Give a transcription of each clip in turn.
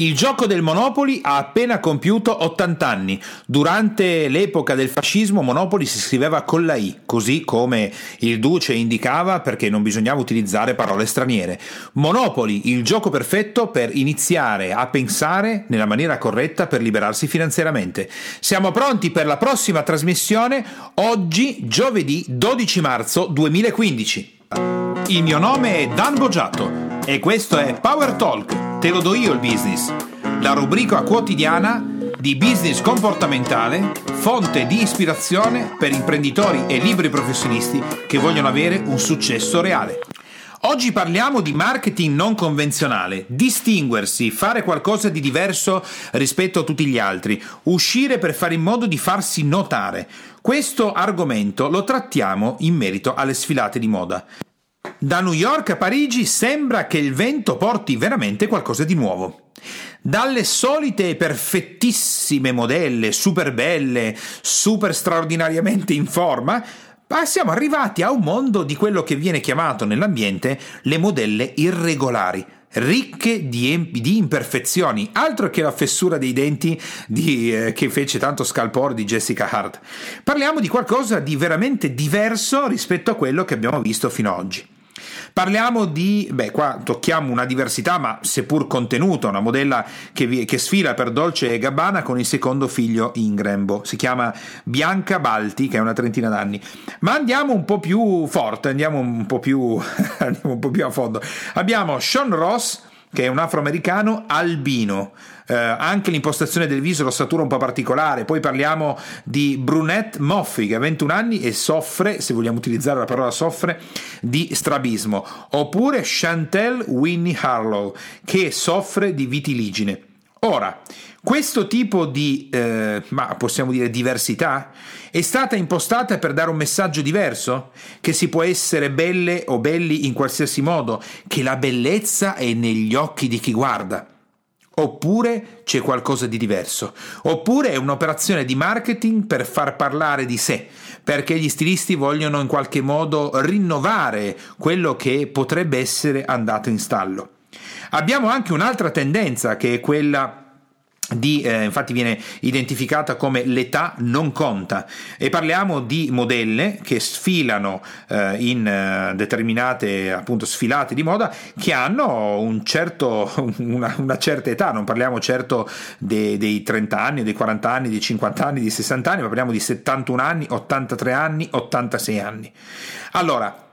Il gioco del Monopoli ha appena compiuto 80 anni. Durante l'epoca del fascismo Monopoli si scriveva con la I, così come il duce indicava perché non bisognava utilizzare parole straniere. Monopoli, il gioco perfetto per iniziare a pensare nella maniera corretta per liberarsi finanziariamente. Siamo pronti per la prossima trasmissione oggi, giovedì 12 marzo 2015. Il mio nome è Dan Boggiato e questo è Power Talk Te lo do io il business, la rubrica quotidiana di business comportamentale, fonte di ispirazione per imprenditori e libri professionisti che vogliono avere un successo reale. Oggi parliamo di marketing non convenzionale, distinguersi, fare qualcosa di diverso rispetto a tutti gli altri, uscire per fare in modo di farsi notare. Questo argomento lo trattiamo in merito alle sfilate di moda. Da New York a Parigi sembra che il vento porti veramente qualcosa di nuovo. Dalle solite perfettissime modelle, super belle, super straordinariamente in forma, siamo arrivati a un mondo di quello che viene chiamato nell'ambiente le modelle irregolari, ricche di, di, imperfezioni, altro che la fessura dei denti di, eh, che fece tanto scalpore di Jessica Hart. Parliamo di qualcosa di veramente diverso rispetto a quello che abbiamo visto fino ad oggi. Parliamo di, beh, qua tocchiamo una diversità, ma seppur contenuta, una modella che, che sfila per Dolce e Gabbana con il secondo figlio in grembo. Si chiama Bianca Balti, che è una trentina d'anni. Ma andiamo un po' più forte, andiamo un po' più, andiamo un po' più a fondo. Abbiamo Sean Ross, che è un afroamericano albino eh, anche l'impostazione del viso, l'ossatura un po' particolare. Poi parliamo di Brunette Moffi che ha 21 anni e soffre, se vogliamo utilizzare la parola soffre, di strabismo. Oppure Chantel Winnie Harlow che soffre di vitiligine. Ora, questo tipo di, eh, ma possiamo dire diversità, è stata impostata per dare un messaggio diverso? Che si può essere belle o belli in qualsiasi modo, che la bellezza è negli occhi di chi guarda. Oppure c'è qualcosa di diverso. Oppure è un'operazione di marketing per far parlare di sé, perché gli stilisti vogliono in qualche modo rinnovare quello che potrebbe essere andato in stallo. Abbiamo anche un'altra tendenza che è quella di, eh, infatti viene identificata come l'età non conta e parliamo di modelle che sfilano eh, in eh, determinate appunto sfilate di moda che hanno un certo, una, una, certa età, non parliamo certo de, dei 30 anni, dei 40 anni, dei 50 anni, dei 60 anni, ma parliamo di 71 anni, 83 anni, 86 anni. Allora,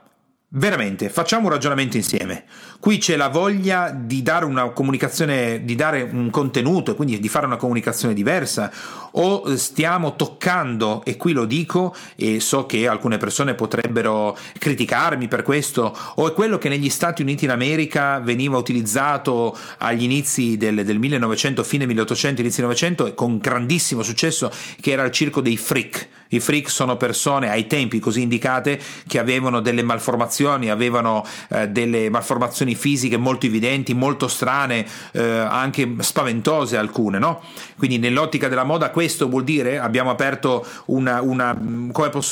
Veramente, facciamo un ragionamento insieme. Qui c'è la voglia di dare una comunicazione, di dare un contenuto e quindi di fare una comunicazione diversa. O stiamo toccando, e qui lo dico e so che alcune persone potrebbero criticarmi per questo, o è quello che negli Stati Uniti d'America veniva utilizzato agli inizi del, del 1900, fine 1800, inizi 1900 con grandissimo successo che era il circo dei freak. I freak sono persone ai tempi così indicate che avevano delle malformazioni, avevano eh, delle malformazioni fisiche molto evidenti, molto strane, eh, anche spaventose alcune, no? Quindi nell'ottica della moda questo vuol dire abbiamo aperto una, una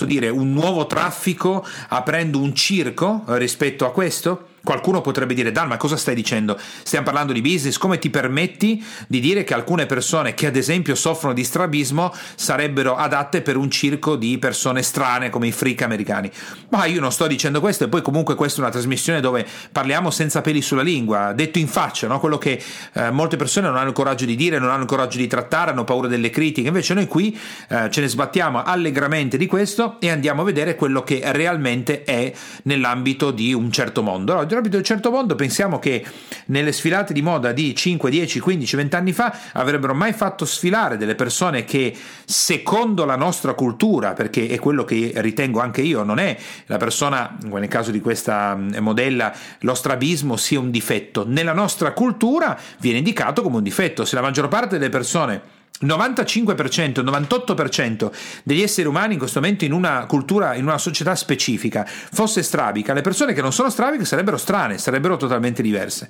dire, un nuovo traffico aprendo un circo rispetto a questo? Qualcuno potrebbe dire, Dan, ma cosa stai dicendo? Stiamo parlando di business, come ti permetti di dire che alcune persone che ad esempio soffrono di strabismo sarebbero adatte per un circo di persone strane come i freak americani? Ma io non sto dicendo questo e poi comunque questa è una trasmissione dove parliamo senza peli sulla lingua, detto in faccia, no? quello che eh, molte persone non hanno il coraggio di dire, non hanno il coraggio di trattare, hanno paura delle critiche, invece noi qui eh, ce ne sbattiamo allegramente di questo e andiamo a vedere quello che realmente è nell'ambito di un certo mondo. Allora, nell'ambito di un certo mondo pensiamo che nelle sfilate di moda di 5, 10, 15, 20 anni fa avrebbero mai fatto sfilare delle persone che secondo la nostra cultura, perché è quello che ritengo anche io, non è la persona, nel caso di questa mm, modella, lo strabismo sia un difetto. Nella nostra cultura viene indicato come un difetto. Se la maggior parte delle persone 95%, il 98% degli esseri umani in questo momento in una cultura, in una società specifica fosse strabica, le persone che non sono strabiche sarebbero strane, sarebbero totalmente diverse.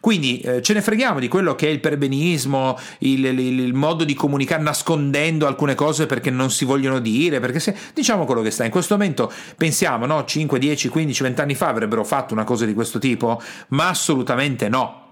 Quindi eh, ce ne freghiamo di quello che è il perbenismo, il, il, il, modo di comunicare nascondendo alcune cose perché non si vogliono dire, perché se diciamo quello che sta. In questo momento pensiamo, no, 5, 10, 15, 20 anni fa avrebbero fatto una cosa di questo tipo, ma assolutamente no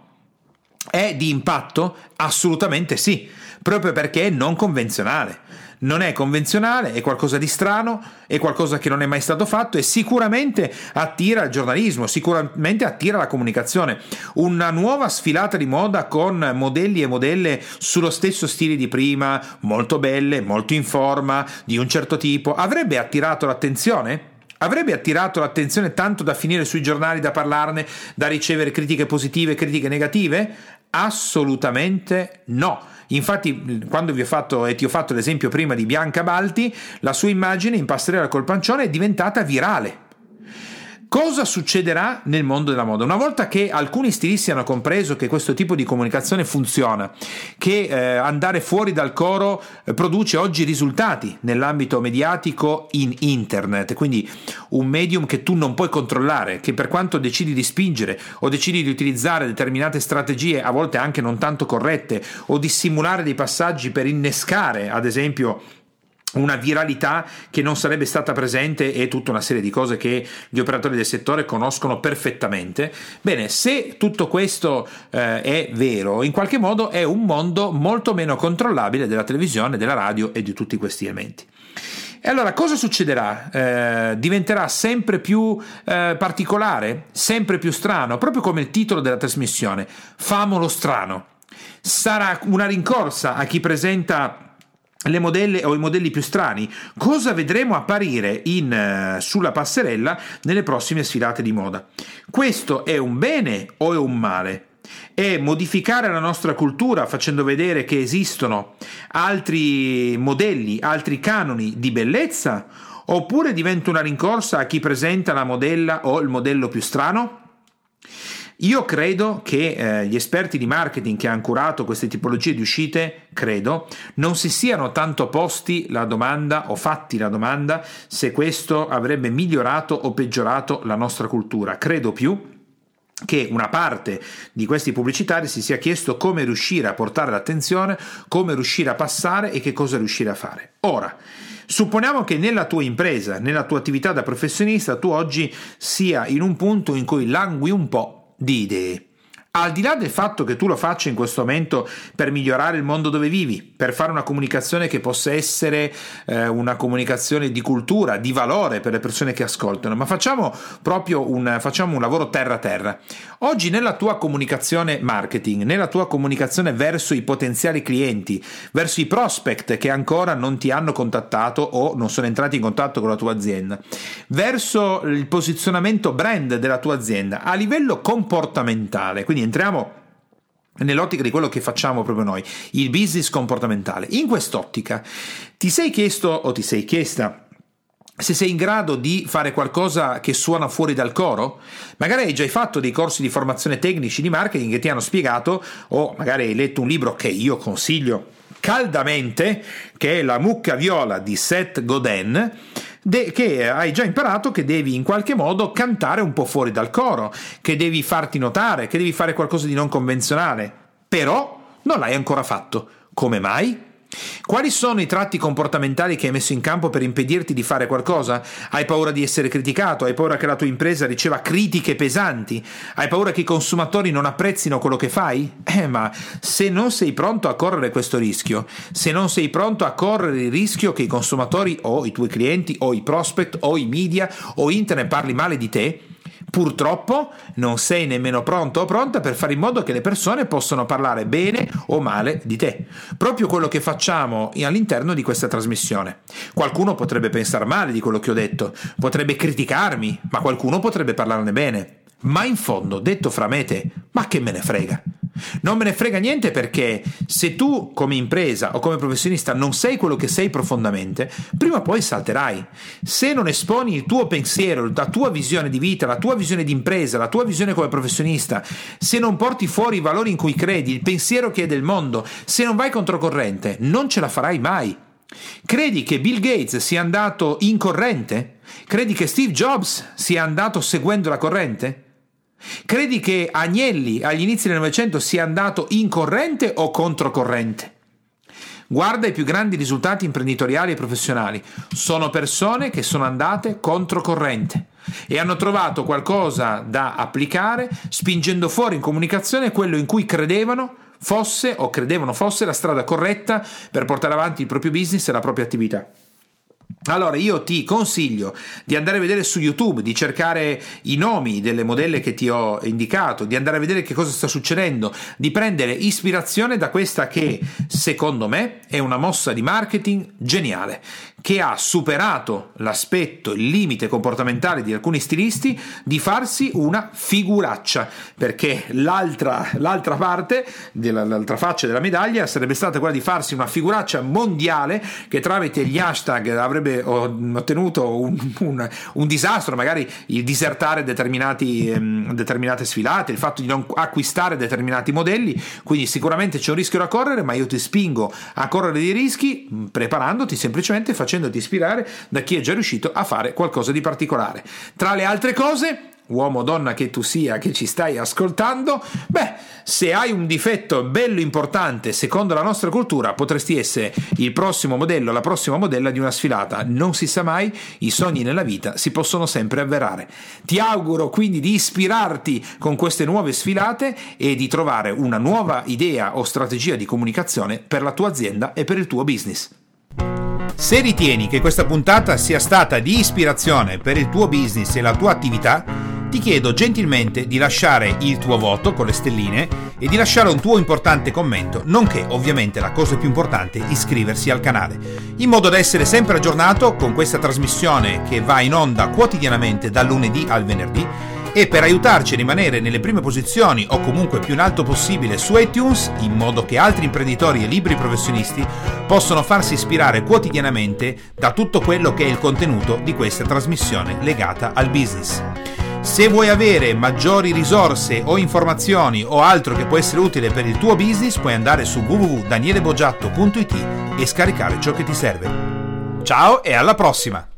È di impatto? Assolutamente sì, proprio perché è non convenzionale non è convenzionale, è qualcosa di strano, è qualcosa che non è mai stato fatto e sicuramente attira il giornalismo, sicuramente attira la comunicazione. Una nuova sfilata di moda con modelli e modelle sullo stesso stile di prima, molto belle, molto in forma, di un certo tipo, avrebbe attirato l'attenzione? Avrebbe attirato l'attenzione tanto da finire sui giornali, da parlarne, da ricevere critiche positive critiche negative? Assolutamente no. Infatti, quando vi ho fatto e ti ho fatto l'esempio prima di Bianca Balti, la sua immagine in passerella col pancione è diventata virale. Cosa succederà nel mondo della moda? Una volta che alcuni stilisti hanno compreso che questo tipo di comunicazione funziona, che eh, andare fuori dal coro eh, produce oggi risultati nell'ambito mediatico in internet, quindi un medium che tu non puoi controllare, che per quanto decidi di spingere o decidi di utilizzare determinate strategie, a volte anche non tanto corrette, o di simulare dei passaggi per innescare, ad esempio, una viralità che non sarebbe stata presente e tutta una serie di cose che gli operatori del settore conoscono perfettamente. Bene, se tutto questo eh, è vero, in qualche modo è un mondo molto meno controllabile della televisione, della radio e di tutti questi elementi. E allora cosa succederà? Eh, diventerà sempre più eh, particolare, sempre più strano, proprio come il titolo della trasmissione, Famolo strano. Sarà una rincorsa a chi presenta le modelle o i modelli più strani, cosa vedremo apparire in, uh, sulla passerella nelle prossime sfilate di moda. Questo è un bene o è un male? È modificare la nostra cultura facendo vedere che esistono altri modelli, altri canoni di bellezza? Oppure diventa una rincorsa a chi presenta la modella o il modello più strano? Io credo che eh, gli esperti di marketing che hanno curato queste tipologie di uscite, credo, non si siano tanto posti la domanda o fatti la domanda se questo avrebbe migliorato o peggiorato la nostra cultura. Credo più che una parte di questi pubblicitari si sia chiesto come riuscire a portare l'attenzione, come riuscire a passare e che cosa riuscire a fare. Ora, Supponiamo che nella tua impresa, nella tua attività da professionista, tu oggi sia in un punto in cui langui un po' di idee. Al di là del fatto che tu lo faccia in questo momento per migliorare il mondo dove vivi, per fare una comunicazione che possa essere eh, una comunicazione di cultura, di valore per le persone che ascoltano, ma facciamo proprio un, facciamo un lavoro terra a terra. Oggi nella tua comunicazione marketing, nella tua comunicazione verso i potenziali clienti, verso i prospect che ancora non ti hanno contattato o non sono entrati in contatto con la tua azienda, verso il posizionamento brand della tua azienda a livello comportamentale, quindi entriamo nell'ottica di quello che facciamo proprio noi, il business comportamentale. In quest'ottica ti sei chiesto o ti sei chiesta se sei in grado di fare qualcosa che suona fuori dal coro, magari hai già fatto dei corsi di formazione tecnici di marketing che ti hanno spiegato, o magari hai letto un libro che io consiglio caldamente, che è La mucca viola di Seth Godin, de- che hai già imparato che devi in qualche modo cantare un po' fuori dal coro, che devi farti notare, che devi fare qualcosa di non convenzionale. Però non l'hai ancora fatto. Come mai? Quali sono i tratti comportamentali che hai messo in campo per impedirti di fare qualcosa? Hai paura di essere criticato? Hai paura che la tua impresa riceva critiche pesanti? Hai paura che i consumatori non apprezzino quello che fai? Eh, ma se non sei pronto a correre questo rischio, se non sei pronto a correre il rischio che i consumatori o i tuoi clienti o i prospect o i media o internet parli male di te, Purtroppo non sei nemmeno pronto o pronta per fare in modo che le persone possano parlare bene o male di te. Proprio quello che facciamo all'interno di questa trasmissione. Qualcuno potrebbe pensare male di quello che ho detto, potrebbe criticarmi, ma qualcuno potrebbe parlarne bene. Ma in fondo, detto fra me e te, ma che me ne frega? Non me ne frega niente perché se tu come impresa o come professionista non sei quello che sei profondamente, prima o poi salterai. Se non esponi il tuo pensiero, la tua visione di vita, la tua visione di impresa, la tua visione come professionista, se non porti fuori i valori in cui credi, il pensiero che è del mondo, se non vai controcorrente, non ce la farai mai. Credi che Bill Gates sia andato in corrente? Credi che Steve Jobs sia andato seguendo la corrente? Credi che Agnelli agli inizi del Novecento sia andato in corrente o controcorrente? Guarda i più grandi risultati imprenditoriali e professionali. Sono persone che sono andate controcorrente. e hanno trovato qualcosa da applicare spingendo fuori in comunicazione quello in cui credevano fosse o credevano fosse la strada corretta per portare avanti il proprio business e la propria attività. Allora io ti consiglio di andare a vedere su YouTube, di cercare i nomi delle modelle che ti ho indicato, di andare a vedere che cosa sta succedendo, di prendere ispirazione da questa che secondo me è una mossa di marketing geniale, che ha superato l'aspetto, il limite comportamentale di alcuni stilisti di farsi una figuraccia, perché l'altra, l'altra parte, l'altra faccia della medaglia sarebbe stata quella di farsi una figuraccia mondiale che tramite gli hashtag avrebbe ottenuto un, un, un disastro, magari il disertare ehm, determinate sfilate, il fatto di non acquistare determinati modelli, quindi sicuramente c'è un rischio da correre, ma io ti spingo a correre dei rischi preparandoti semplicemente facendo facendoti ispirare da chi è già riuscito a fare qualcosa di particolare. Tra le altre cose, uomo o donna che tu sia che ci stai ascoltando, beh, se hai un difetto bello importante secondo la nostra cultura, potresti essere il prossimo modello, la prossima modella di una sfilata. Non si sa mai, i sogni nella vita si possono sempre avverare. Ti auguro quindi di ispirarti con queste nuove sfilate e di trovare una nuova idea o strategia di comunicazione per la tua azienda e per il tuo business. Se ritieni che questa puntata sia stata di ispirazione per il tuo business e la tua attività, ti chiedo gentilmente di lasciare il tuo voto con le stelline e di lasciare un tuo importante commento, nonché ovviamente la cosa più importante, iscriversi al canale, in modo da essere sempre aggiornato con questa trasmissione che va in onda quotidianamente dal lunedì al venerdì e per aiutarci a rimanere nelle prime posizioni o comunque più in alto possibile su iTunes, in modo che altri imprenditori e libri professionisti possano farsi ispirare quotidianamente da tutto quello che è il contenuto di questa trasmissione legata al business. Se vuoi avere maggiori risorse o informazioni o altro che può essere utile per il tuo business, puoi andare su www.danielebogiatto.it e scaricare ciò che ti serve. Ciao e alla prossima!